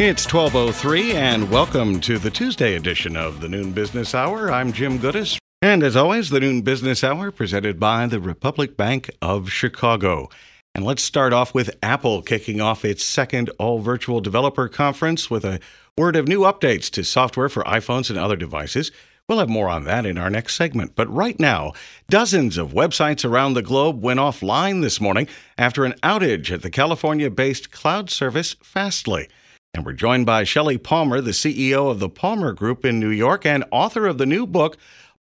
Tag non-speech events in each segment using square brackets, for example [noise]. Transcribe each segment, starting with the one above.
It's 1203 and welcome to the Tuesday edition of the Noon Business Hour. I'm Jim Gudas. And as always, the Noon Business Hour presented by the Republic Bank of Chicago. And let's start off with Apple kicking off its second all virtual developer conference with a word of new updates to software for iPhones and other devices. We'll have more on that in our next segment. But right now, dozens of websites around the globe went offline this morning after an outage at the California based cloud service Fastly. And we're joined by Shelly Palmer, the CEO of the Palmer Group in New York and author of the new book,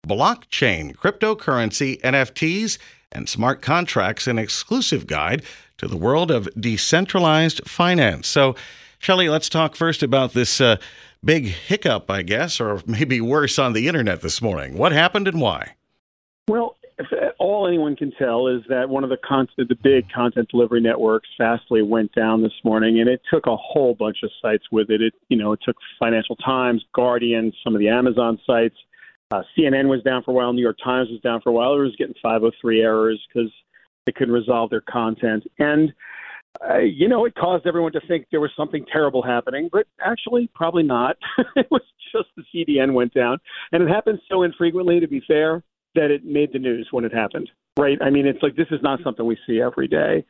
Blockchain Cryptocurrency, NFTs, and Smart Contracts An Exclusive Guide to the World of Decentralized Finance. So, Shelly, let's talk first about this uh, big hiccup, I guess, or maybe worse on the internet this morning. What happened and why? Well, all anyone can tell is that one of the con- the big content delivery networks, Fastly, went down this morning, and it took a whole bunch of sites with it. It you know it took Financial Times, Guardian, some of the Amazon sites. Uh, CNN was down for a while. New York Times was down for a while. It was getting 503 errors because they couldn't resolve their content, and uh, you know it caused everyone to think there was something terrible happening, but actually probably not. [laughs] it was just the CDN went down, and it happens so infrequently. To be fair that it made the news when it happened, right? I mean, it's like this is not something we see every day.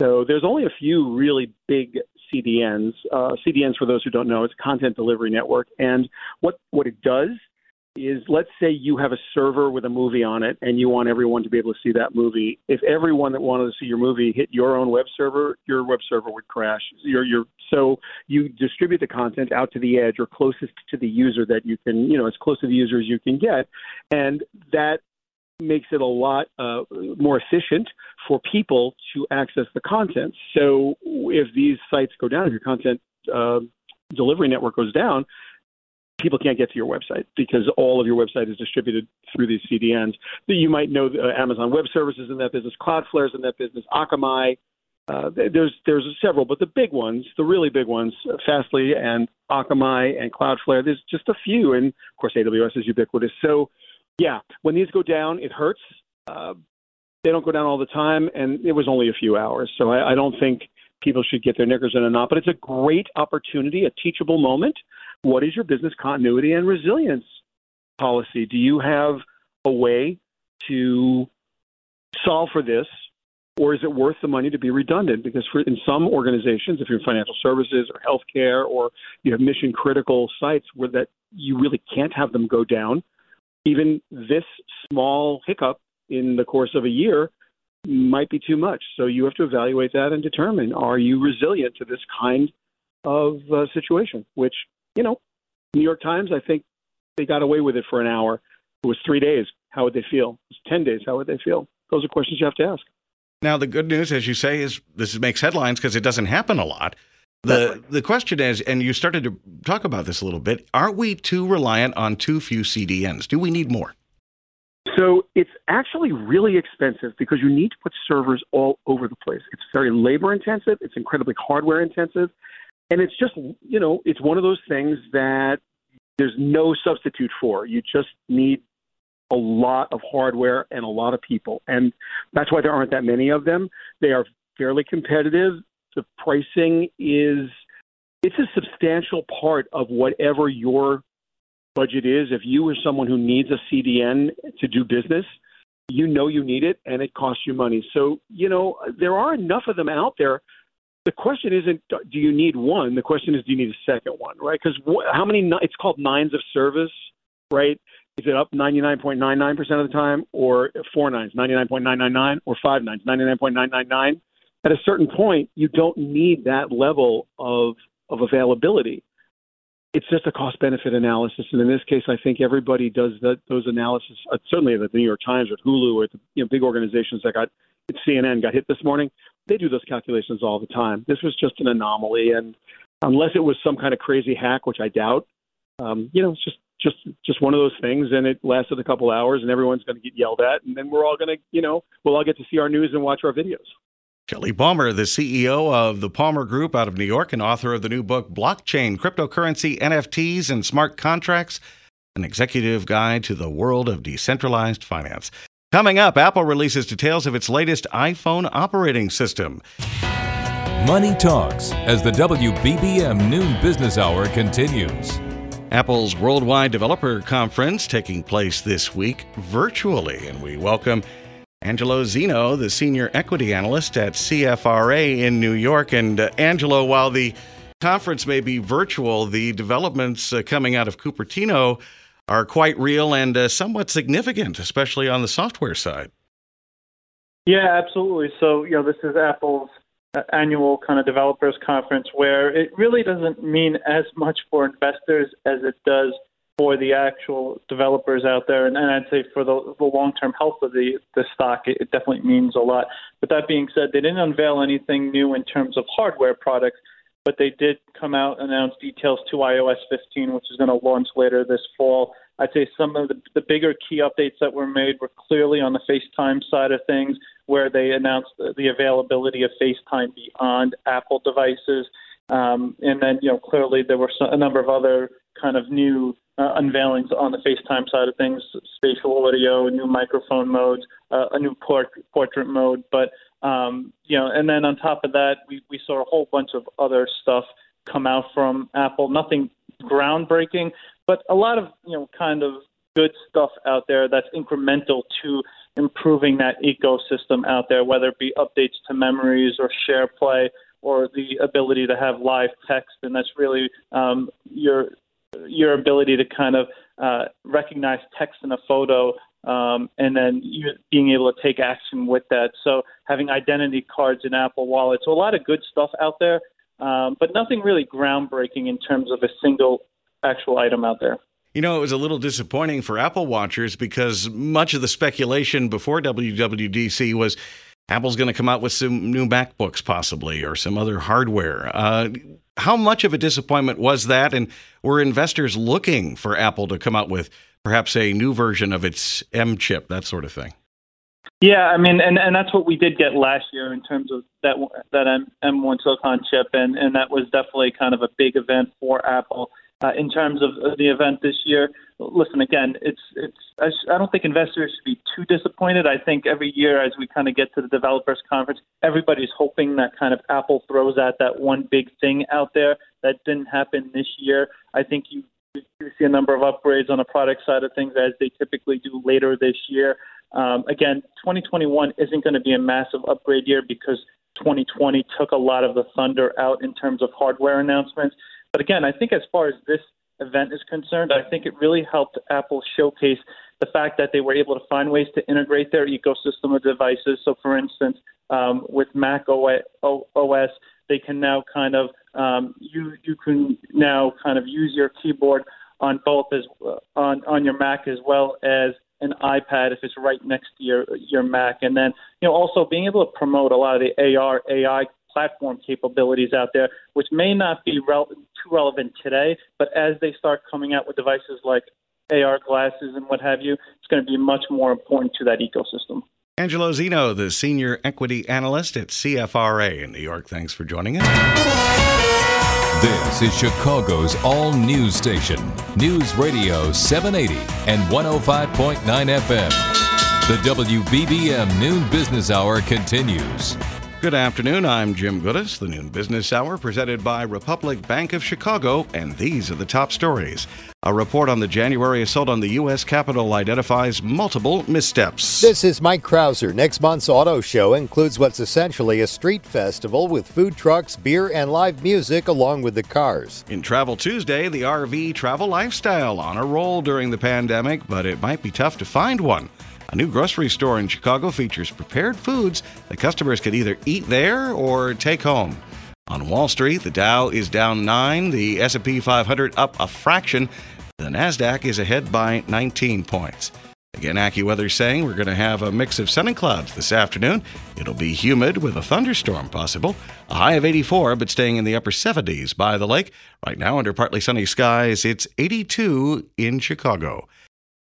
So there's only a few really big CDNs. Uh, CDNs, for those who don't know, it's content delivery network. And what what it does is, let's say you have a server with a movie on it, and you want everyone to be able to see that movie. If everyone that wanted to see your movie hit your own web server, your web server would crash. Your your so you distribute the content out to the edge or closest to the user that you can, you know, as close to the user as you can get, and that makes it a lot uh, more efficient for people to access the content. So if these sites go down, if your content uh, delivery network goes down, people can't get to your website because all of your website is distributed through these CDNs. You might know uh, Amazon Web Services in that business, Cloudflare's in that business, Akamai. Uh, there's there's several, but the big ones, the really big ones, Fastly and Akamai and Cloudflare. There's just a few, and of course AWS is ubiquitous. So yeah, when these go down, it hurts. Uh, they don't go down all the time, and it was only a few hours. So I, I don't think people should get their knickers in a knot. But it's a great opportunity, a teachable moment. What is your business continuity and resilience policy? Do you have a way to solve for this, or is it worth the money to be redundant? Because for, in some organizations, if you're in financial services or healthcare, or you have mission critical sites where that you really can't have them go down even this small hiccup in the course of a year might be too much. So you have to evaluate that and determine are you resilient to this kind of uh, situation, which, you know, New York Times, I think they got away with it for an hour. It was three days. How would they feel? It was 10 days. How would they feel? Those are questions you have to ask. Now, the good news, as you say, is this makes headlines because it doesn't happen a lot. The the question is, and you started to talk about this a little bit. Aren't we too reliant on too few CDNs? Do we need more? So it's actually really expensive because you need to put servers all over the place. It's very labor intensive. It's incredibly hardware intensive, and it's just you know it's one of those things that there's no substitute for. You just need a lot of hardware and a lot of people, and that's why there aren't that many of them. They are fairly competitive the pricing is it's a substantial part of whatever your budget is. If you are someone who needs a CDN to do business, you know you need it and it costs you money. So, you know, there are enough of them out there. The question isn't do you need one? The question is do you need a second one, right? Because how many, it's called nines of service, right? Is it up 99.99% of the time or four nines, 99.999 or five nines, 99.999? At a certain point, you don't need that level of of availability. It's just a cost benefit analysis, and in this case, I think everybody does that, those analysis. Uh, certainly, at the New York Times or Hulu or the you know, big organizations that got CNN got hit this morning, they do those calculations all the time. This was just an anomaly, and unless it was some kind of crazy hack, which I doubt, um, you know, it's just just just one of those things, and it lasted a couple hours, and everyone's going to get yelled at, and then we're all going to, you know, we'll all get to see our news and watch our videos. Shelly Palmer, the CEO of the Palmer Group out of New York and author of the new book Blockchain, Cryptocurrency, NFTs, and Smart Contracts, an executive guide to the world of decentralized finance. Coming up, Apple releases details of its latest iPhone operating system. Money Talks as the WBBM Noon Business Hour continues. Apple's Worldwide Developer Conference taking place this week virtually, and we welcome Angelo Zino, the Senior Equity Analyst at CFRA in New York. And uh, Angelo, while the conference may be virtual, the developments uh, coming out of Cupertino are quite real and uh, somewhat significant, especially on the software side. Yeah, absolutely. So, you know, this is Apple's uh, annual kind of developers conference where it really doesn't mean as much for investors as it does for the actual developers out there. And, and I'd say for the, the long term health of the, the stock, it, it definitely means a lot. But that being said, they didn't unveil anything new in terms of hardware products but they did come out and announce details to iOS 15, which is going to launch later this fall. I'd say some of the, the bigger key updates that were made were clearly on the FaceTime side of things, where they announced the, the availability of FaceTime beyond Apple devices. Um, and then, you know, clearly there were a number of other kind of new uh, unveilings on the FaceTime side of things, spatial audio, new microphone modes, uh, a new port, portrait mode. But um, you know, and then on top of that, we, we saw a whole bunch of other stuff come out from Apple. Nothing groundbreaking, but a lot of you know kind of good stuff out there that's incremental to improving that ecosystem out there, whether it be updates to memories or SharePlay or the ability to have live text, and that's really um, your your ability to kind of uh, recognize text in a photo um, and then you, being able to take action with that. So having identity cards in Apple Wallet, so a lot of good stuff out there, um, but nothing really groundbreaking in terms of a single actual item out there. You know, it was a little disappointing for Apple watchers because much of the speculation before WWDC was Apple's going to come out with some new MacBooks, possibly, or some other hardware. Uh, how much of a disappointment was that? And were investors looking for Apple to come out with perhaps a new version of its M chip, that sort of thing. Yeah, I mean, and, and that's what we did get last year in terms of that that M, M1 Silicon chip, and, and that was definitely kind of a big event for Apple. Uh, in terms of the event this year, listen again, it's it's I don't think investors should be too disappointed. I think every year as we kind of get to the developers conference, everybody's hoping that kind of Apple throws out that one big thing out there that didn't happen this year. I think you we see a number of upgrades on the product side of things as they typically do later this year. Um, again, 2021 isn't going to be a massive upgrade year because 2020 took a lot of the thunder out in terms of hardware announcements. But again, I think as far as this event is concerned, I think it really helped Apple showcase the fact that they were able to find ways to integrate their ecosystem of devices. So, for instance, um, with Mac OS, they can now kind of um, you you can now kind of use your keyboard on both as uh, on on your Mac as well as an iPad if it's right next to your your Mac, and then you know also being able to promote a lot of the AR AI platform capabilities out there, which may not be rel- too relevant today, but as they start coming out with devices like AR glasses and what have you, it's going to be much more important to that ecosystem. Angelo Zino, the senior equity analyst at CFRA in New York. Thanks for joining us. This is Chicago's all news station, News Radio 780 and 105.9 FM. The WBBM Noon Business Hour continues. Good afternoon. I'm Jim Gudas, the Noon Business Hour presented by Republic Bank of Chicago, and these are the top stories. A report on the January assault on the U.S. Capitol identifies multiple missteps. This is Mike Krauser. Next month's auto show includes what's essentially a street festival with food trucks, beer, and live music along with the cars. In Travel Tuesday, the RV travel lifestyle on a roll during the pandemic, but it might be tough to find one. A new grocery store in Chicago features prepared foods that customers can either eat there or take home. On Wall Street, the Dow is down 9, the S&P 500 up a fraction, the Nasdaq is ahead by 19 points. Again, AccuWeather saying we're going to have a mix of sun and clouds this afternoon. It'll be humid with a thunderstorm possible. A high of 84, but staying in the upper 70s by the lake. Right now, under partly sunny skies, it's 82 in Chicago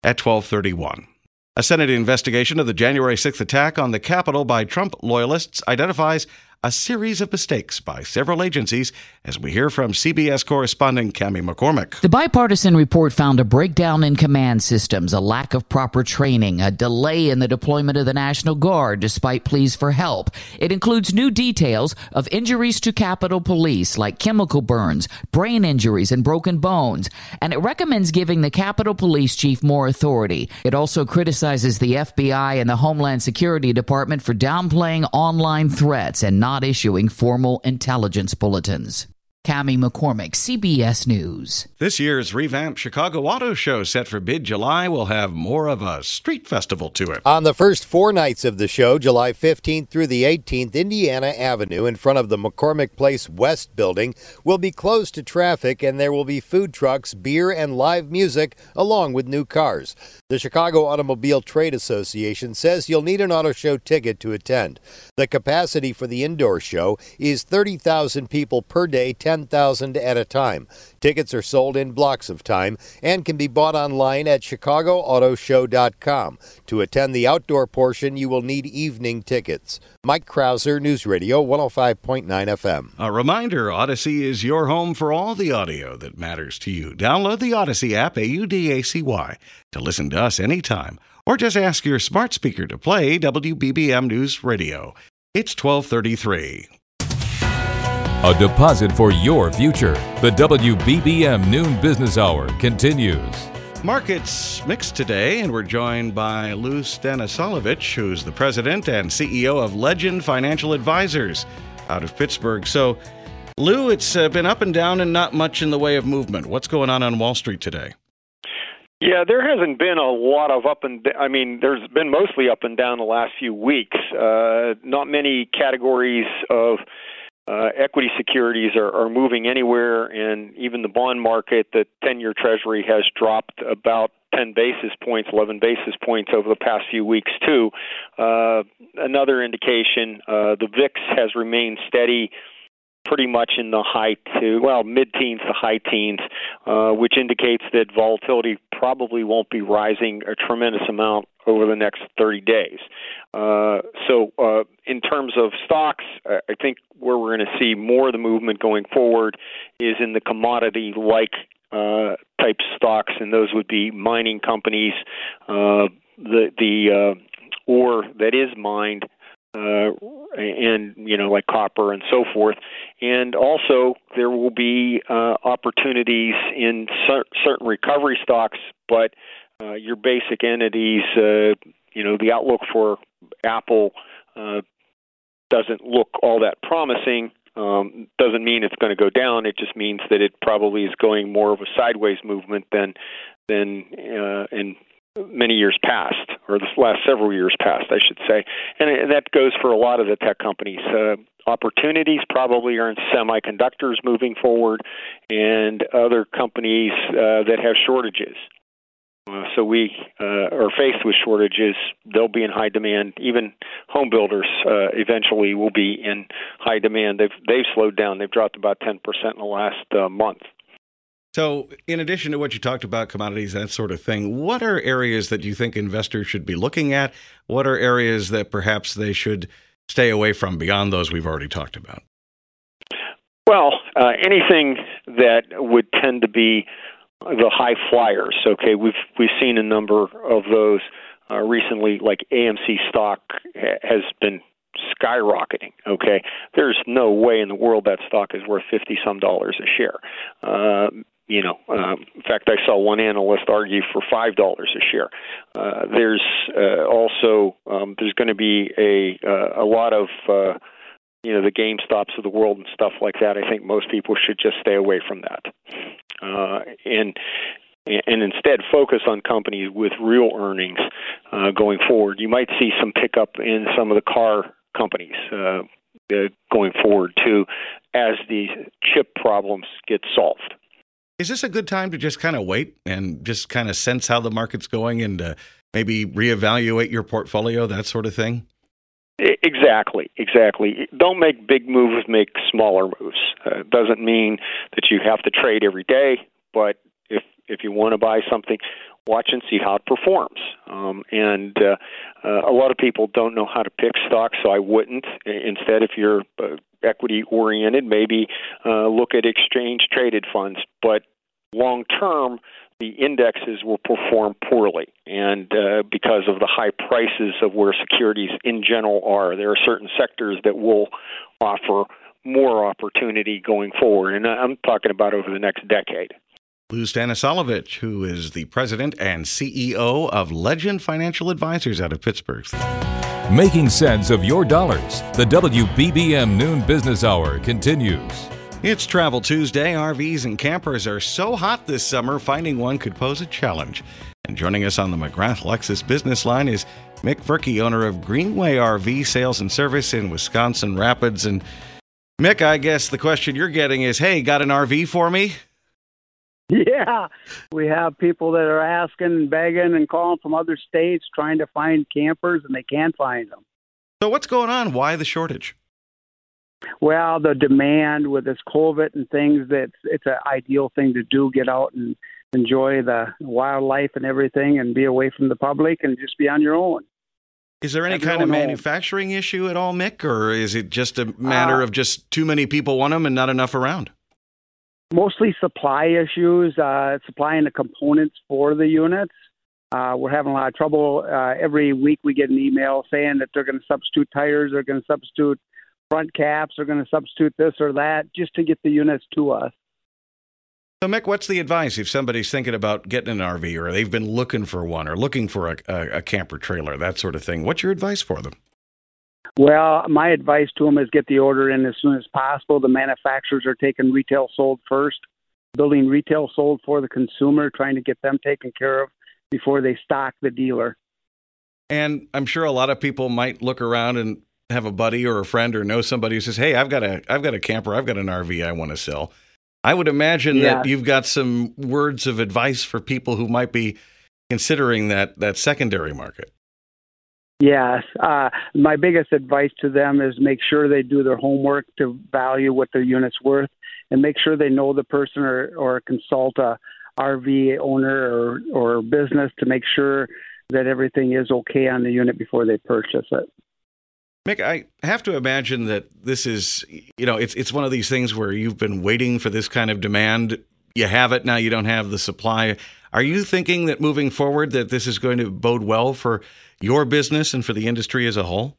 at 1231. A Senate investigation of the January 6th attack on the Capitol by Trump loyalists identifies a series of mistakes by several agencies, as we hear from CBS correspondent Cami McCormick. The bipartisan report found a breakdown in command systems, a lack of proper training, a delay in the deployment of the National Guard despite pleas for help. It includes new details of injuries to Capitol Police, like chemical burns, brain injuries, and broken bones. And it recommends giving the Capitol Police chief more authority. It also criticizes the FBI and the Homeland Security Department for downplaying online threats and not not issuing formal intelligence bulletins. Cami McCormick, CBS News. This year's revamped Chicago Auto Show set for mid July will have more of a street festival to it. On the first four nights of the show, July 15th through the 18th, Indiana Avenue in front of the McCormick Place West building will be closed to traffic and there will be food trucks, beer, and live music along with new cars. The Chicago Automobile Trade Association says you'll need an auto show ticket to attend. The capacity for the indoor show is 30,000 people per day, 10,000 at a time. Tickets are sold in blocks of time and can be bought online at chicagoautoshow.com. To attend the outdoor portion, you will need evening tickets. Mike Krauser, News Radio 105.9 FM. A reminder Audacy is your home for all the audio that matters to you. Download the Audacy app, A U D A C Y, to listen to us anytime, or just ask your smart speaker to play WBBM News Radio. It's 1233. A deposit for your future. The WBBM Noon Business Hour continues. Markets mixed today, and we're joined by Lou Stanasolovich, who's the president and CEO of Legend Financial Advisors out of Pittsburgh. So, Lou, it's uh, been up and down and not much in the way of movement. What's going on on Wall Street today? Yeah, there hasn't been a lot of up and I mean, there's been mostly up and down the last few weeks. Uh, not many categories of uh, equity securities are, are moving anywhere, and even the bond market, the 10 year Treasury has dropped about 10 basis points, 11 basis points over the past few weeks, too. Uh, another indication uh, the VIX has remained steady pretty much in the high to well mid teens to high teens, uh, which indicates that volatility probably won't be rising a tremendous amount over the next 30 days. Uh, so, uh, in terms of stocks, I think where we're going to see more of the movement going forward is in the commodity like uh, type stocks, and those would be mining companies, uh, the the uh, ore that is mined uh, and you know like copper and so forth. And also there will be uh, opportunities in cer- certain recovery stocks, but uh, your basic entities, uh, you know, the outlook for Apple uh, doesn't look all that promising. Um, doesn't mean it's going to go down. It just means that it probably is going more of a sideways movement than than uh, in many years past, or the last several years past, I should say. And that goes for a lot of the tech companies. Uh, opportunities probably are in semiconductors moving forward and other companies uh, that have shortages. Uh, so we uh, are faced with shortages. They'll be in high demand. Even home builders uh, eventually will be in high demand. They've they've slowed down. They've dropped about ten percent in the last uh, month. So, in addition to what you talked about, commodities, that sort of thing, what are areas that you think investors should be looking at? What are areas that perhaps they should stay away from beyond those we've already talked about? Well, uh, anything that would tend to be the high flyers. Okay, we've we've seen a number of those uh, recently. Like AMC stock ha- has been skyrocketing. Okay, there's no way in the world that stock is worth fifty some dollars a share. Uh, you know, um, in fact, I saw one analyst argue for five dollars a share. Uh, there's uh, also um, there's going to be a uh, a lot of uh, you know the Game Stops of the world and stuff like that. I think most people should just stay away from that. Uh, and and instead focus on companies with real earnings uh, going forward. You might see some pickup in some of the car companies uh, uh, going forward too, as the chip problems get solved. Is this a good time to just kind of wait and just kind of sense how the market's going and uh, maybe reevaluate your portfolio, that sort of thing? Exactly, exactly. Don't make big moves, make smaller moves. Uh, doesn't mean that you have to trade every day, but if if you want to buy something, watch and see how it performs. Um, and uh, uh, a lot of people don't know how to pick stocks, so I wouldn't. Instead, if you're uh, equity oriented, maybe uh, look at exchange traded funds. But long term, the indexes will perform poorly, and uh, because of the high prices of where securities in general are, there are certain sectors that will offer more opportunity going forward, and I'm talking about over the next decade. Lou Stanasolovich, who is the president and CEO of Legend Financial Advisors out of Pittsburgh. Making sense of your dollars. The WBBM Noon Business Hour continues. It's Travel Tuesday. RVs and campers are so hot this summer, finding one could pose a challenge. And joining us on the McGrath Lexus business line is Mick Furkey, owner of Greenway RV Sales and Service in Wisconsin Rapids. And Mick, I guess the question you're getting is hey, got an RV for me? Yeah, we have people that are asking and begging and calling from other states trying to find campers and they can't find them. So, what's going on? Why the shortage? Well, the demand with this COVID and things, that it's an ideal thing to do. Get out and enjoy the wildlife and everything, and be away from the public, and just be on your own. Is there any kind of manufacturing home. issue at all, Mick, or is it just a matter uh, of just too many people want them and not enough around? Mostly supply issues, uh, supplying the components for the units. Uh, we're having a lot of trouble. Uh, every week we get an email saying that they're going to substitute tires, they're going to substitute front caps are going to substitute this or that just to get the units to us. So, Mick, what's the advice if somebody's thinking about getting an RV or they've been looking for one or looking for a, a, a camper trailer, that sort of thing? What's your advice for them? Well, my advice to them is get the order in as soon as possible. The manufacturers are taking retail sold first, building retail sold for the consumer, trying to get them taken care of before they stock the dealer. And I'm sure a lot of people might look around and have a buddy or a friend or know somebody who says, "Hey, I've got a I've got a camper, I've got an RV I want to sell." I would imagine yeah. that you've got some words of advice for people who might be considering that that secondary market. Yes, uh, my biggest advice to them is make sure they do their homework to value what their unit's worth, and make sure they know the person or or consult a RV owner or or business to make sure that everything is okay on the unit before they purchase it. Mick, I have to imagine that this is, you know, it's it's one of these things where you've been waiting for this kind of demand. You have it now. You don't have the supply. Are you thinking that moving forward that this is going to bode well for your business and for the industry as a whole?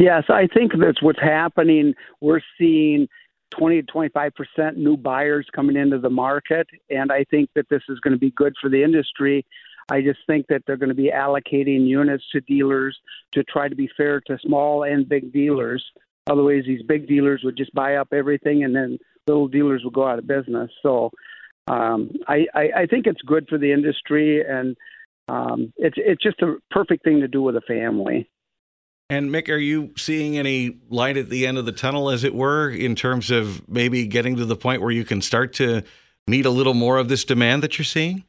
Yes, I think that's what's happening. We're seeing 20 to 25 percent new buyers coming into the market, and I think that this is going to be good for the industry I just think that they're going to be allocating units to dealers to try to be fair to small and big dealers. Otherwise, these big dealers would just buy up everything, and then little dealers would go out of business. So, um, I, I, I think it's good for the industry, and um, it's it's just a perfect thing to do with a family. And Mick, are you seeing any light at the end of the tunnel, as it were, in terms of maybe getting to the point where you can start to meet a little more of this demand that you're seeing?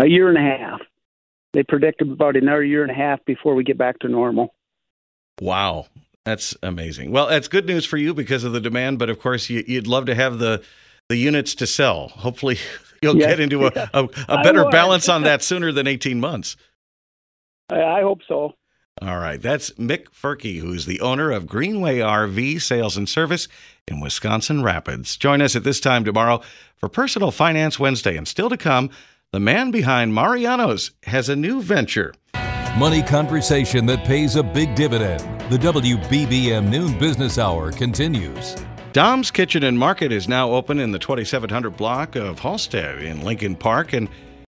A year and a half. They predict about another year and a half before we get back to normal. Wow, that's amazing. Well, that's good news for you because of the demand, but of course, you, would love to have the the units to sell. Hopefully, [laughs] you'll yes, get into a, [laughs] a, a, better balance on that [laughs] sooner than 18 months. I hope so. All right. That's Mick Furkey, who's the owner of Greenway RV Sales and Service in Wisconsin Rapids. Join us at this time tomorrow for Personal Finance Wednesday. And still to come, the man behind Mariano's has a new venture. Money conversation that pays a big dividend. The WBBM Noon Business Hour continues. Dom's Kitchen and Market is now open in the 2700 block of Halsted in Lincoln Park, and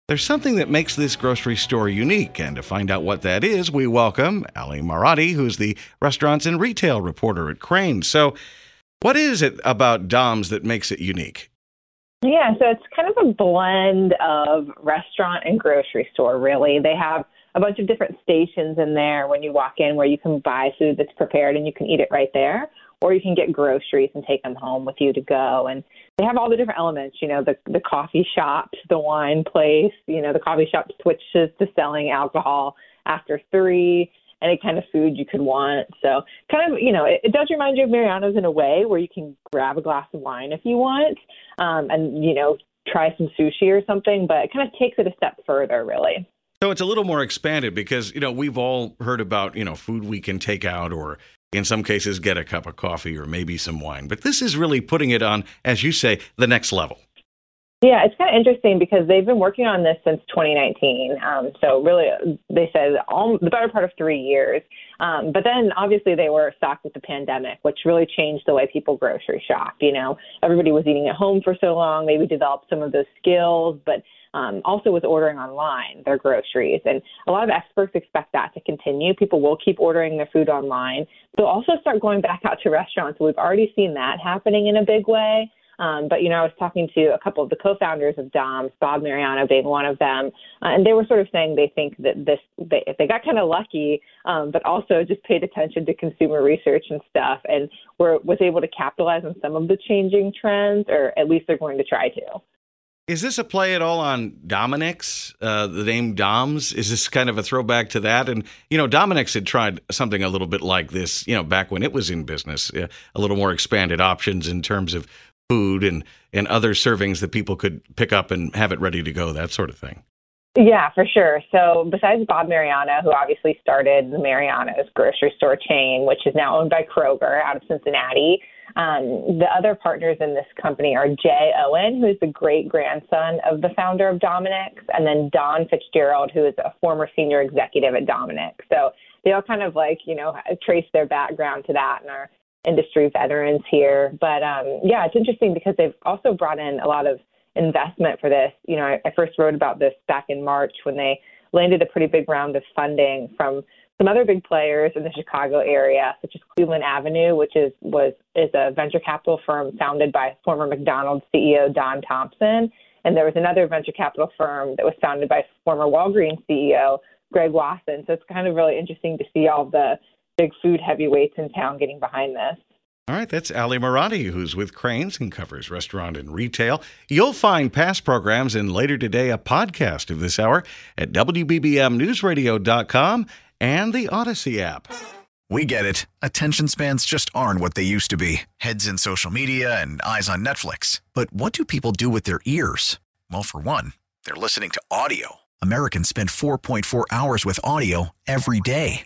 there's something that makes this grocery store unique. And to find out what that is, we welcome Ally Marotti, who's the restaurants and retail reporter at Crain. So, what is it about Dom's that makes it unique? Yeah, so it's kind of a blend of restaurant and grocery store, really. They have a bunch of different stations in there when you walk in where you can buy food that's prepared and you can eat it right there, or you can get groceries and take them home with you to go. And they have all the different elements, you know, the the coffee shops, the wine place, you know, the coffee shop switches to selling alcohol after three any kind of food you could want. So kind of, you know, it, it does remind you of Mariano's in a way where you can grab a glass of wine if you want, um, and you know, try some sushi or something. But it kind of takes it a step further, really. So it's a little more expanded because you know we've all heard about you know food we can take out or in some cases get a cup of coffee or maybe some wine, but this is really putting it on, as you say, the next level. Yeah, it's kind of interesting because they've been working on this since 2019. Um, so really, they said all the better part of three years. Um, but then obviously they were stuck with the pandemic, which really changed the way people grocery shop. You know, everybody was eating at home for so long, maybe developed some of those skills, but um, also with ordering online their groceries. And a lot of experts expect that to continue. People will keep ordering their food online. They'll also start going back out to restaurants. We've already seen that happening in a big way. Um, but you know, I was talking to a couple of the co-founders of Dom's, Bob Mariano being one of them, uh, and they were sort of saying they think that this they, they got kind of lucky, um, but also just paid attention to consumer research and stuff, and were was able to capitalize on some of the changing trends, or at least they're going to try to. Is this a play at all on Dominick's, uh, the name Dom's? Is this kind of a throwback to that? And, you know, Dominick's had tried something a little bit like this, you know, back when it was in business, uh, a little more expanded options in terms of food and, and other servings that people could pick up and have it ready to go, that sort of thing. Yeah, for sure. So besides Bob Mariano, who obviously started the Mariano's grocery store chain, which is now owned by Kroger out of Cincinnati, um, the other partners in this company are Jay Owen, who is the great grandson of the founder of Dominick's, and then Don Fitzgerald, who is a former senior executive at Dominick's. So they all kind of like, you know, trace their background to that and are industry veterans here. But um, yeah, it's interesting because they've also brought in a lot of investment for this. You know, I, I first wrote about this back in March when they landed a pretty big round of funding from some other big players in the Chicago area, such as Cleveland Avenue, which is was is a venture capital firm founded by former McDonald's CEO Don Thompson, and there was another venture capital firm that was founded by former Walgreens CEO Greg Wasson. So it's kind of really interesting to see all the big food heavyweights in town getting behind this. All right, that's Ally Marotti, who's with Crain's and covers restaurant and retail. You'll find past programs and later today a podcast of this hour at WBBMNewsRadio.com and the Audacy app. We get it. Attention spans just aren't what they used to be heads in social media and eyes on Netflix. But what do people do with their ears? Well, for one, they're listening to audio. Americans spend 4.4 hours with audio every day.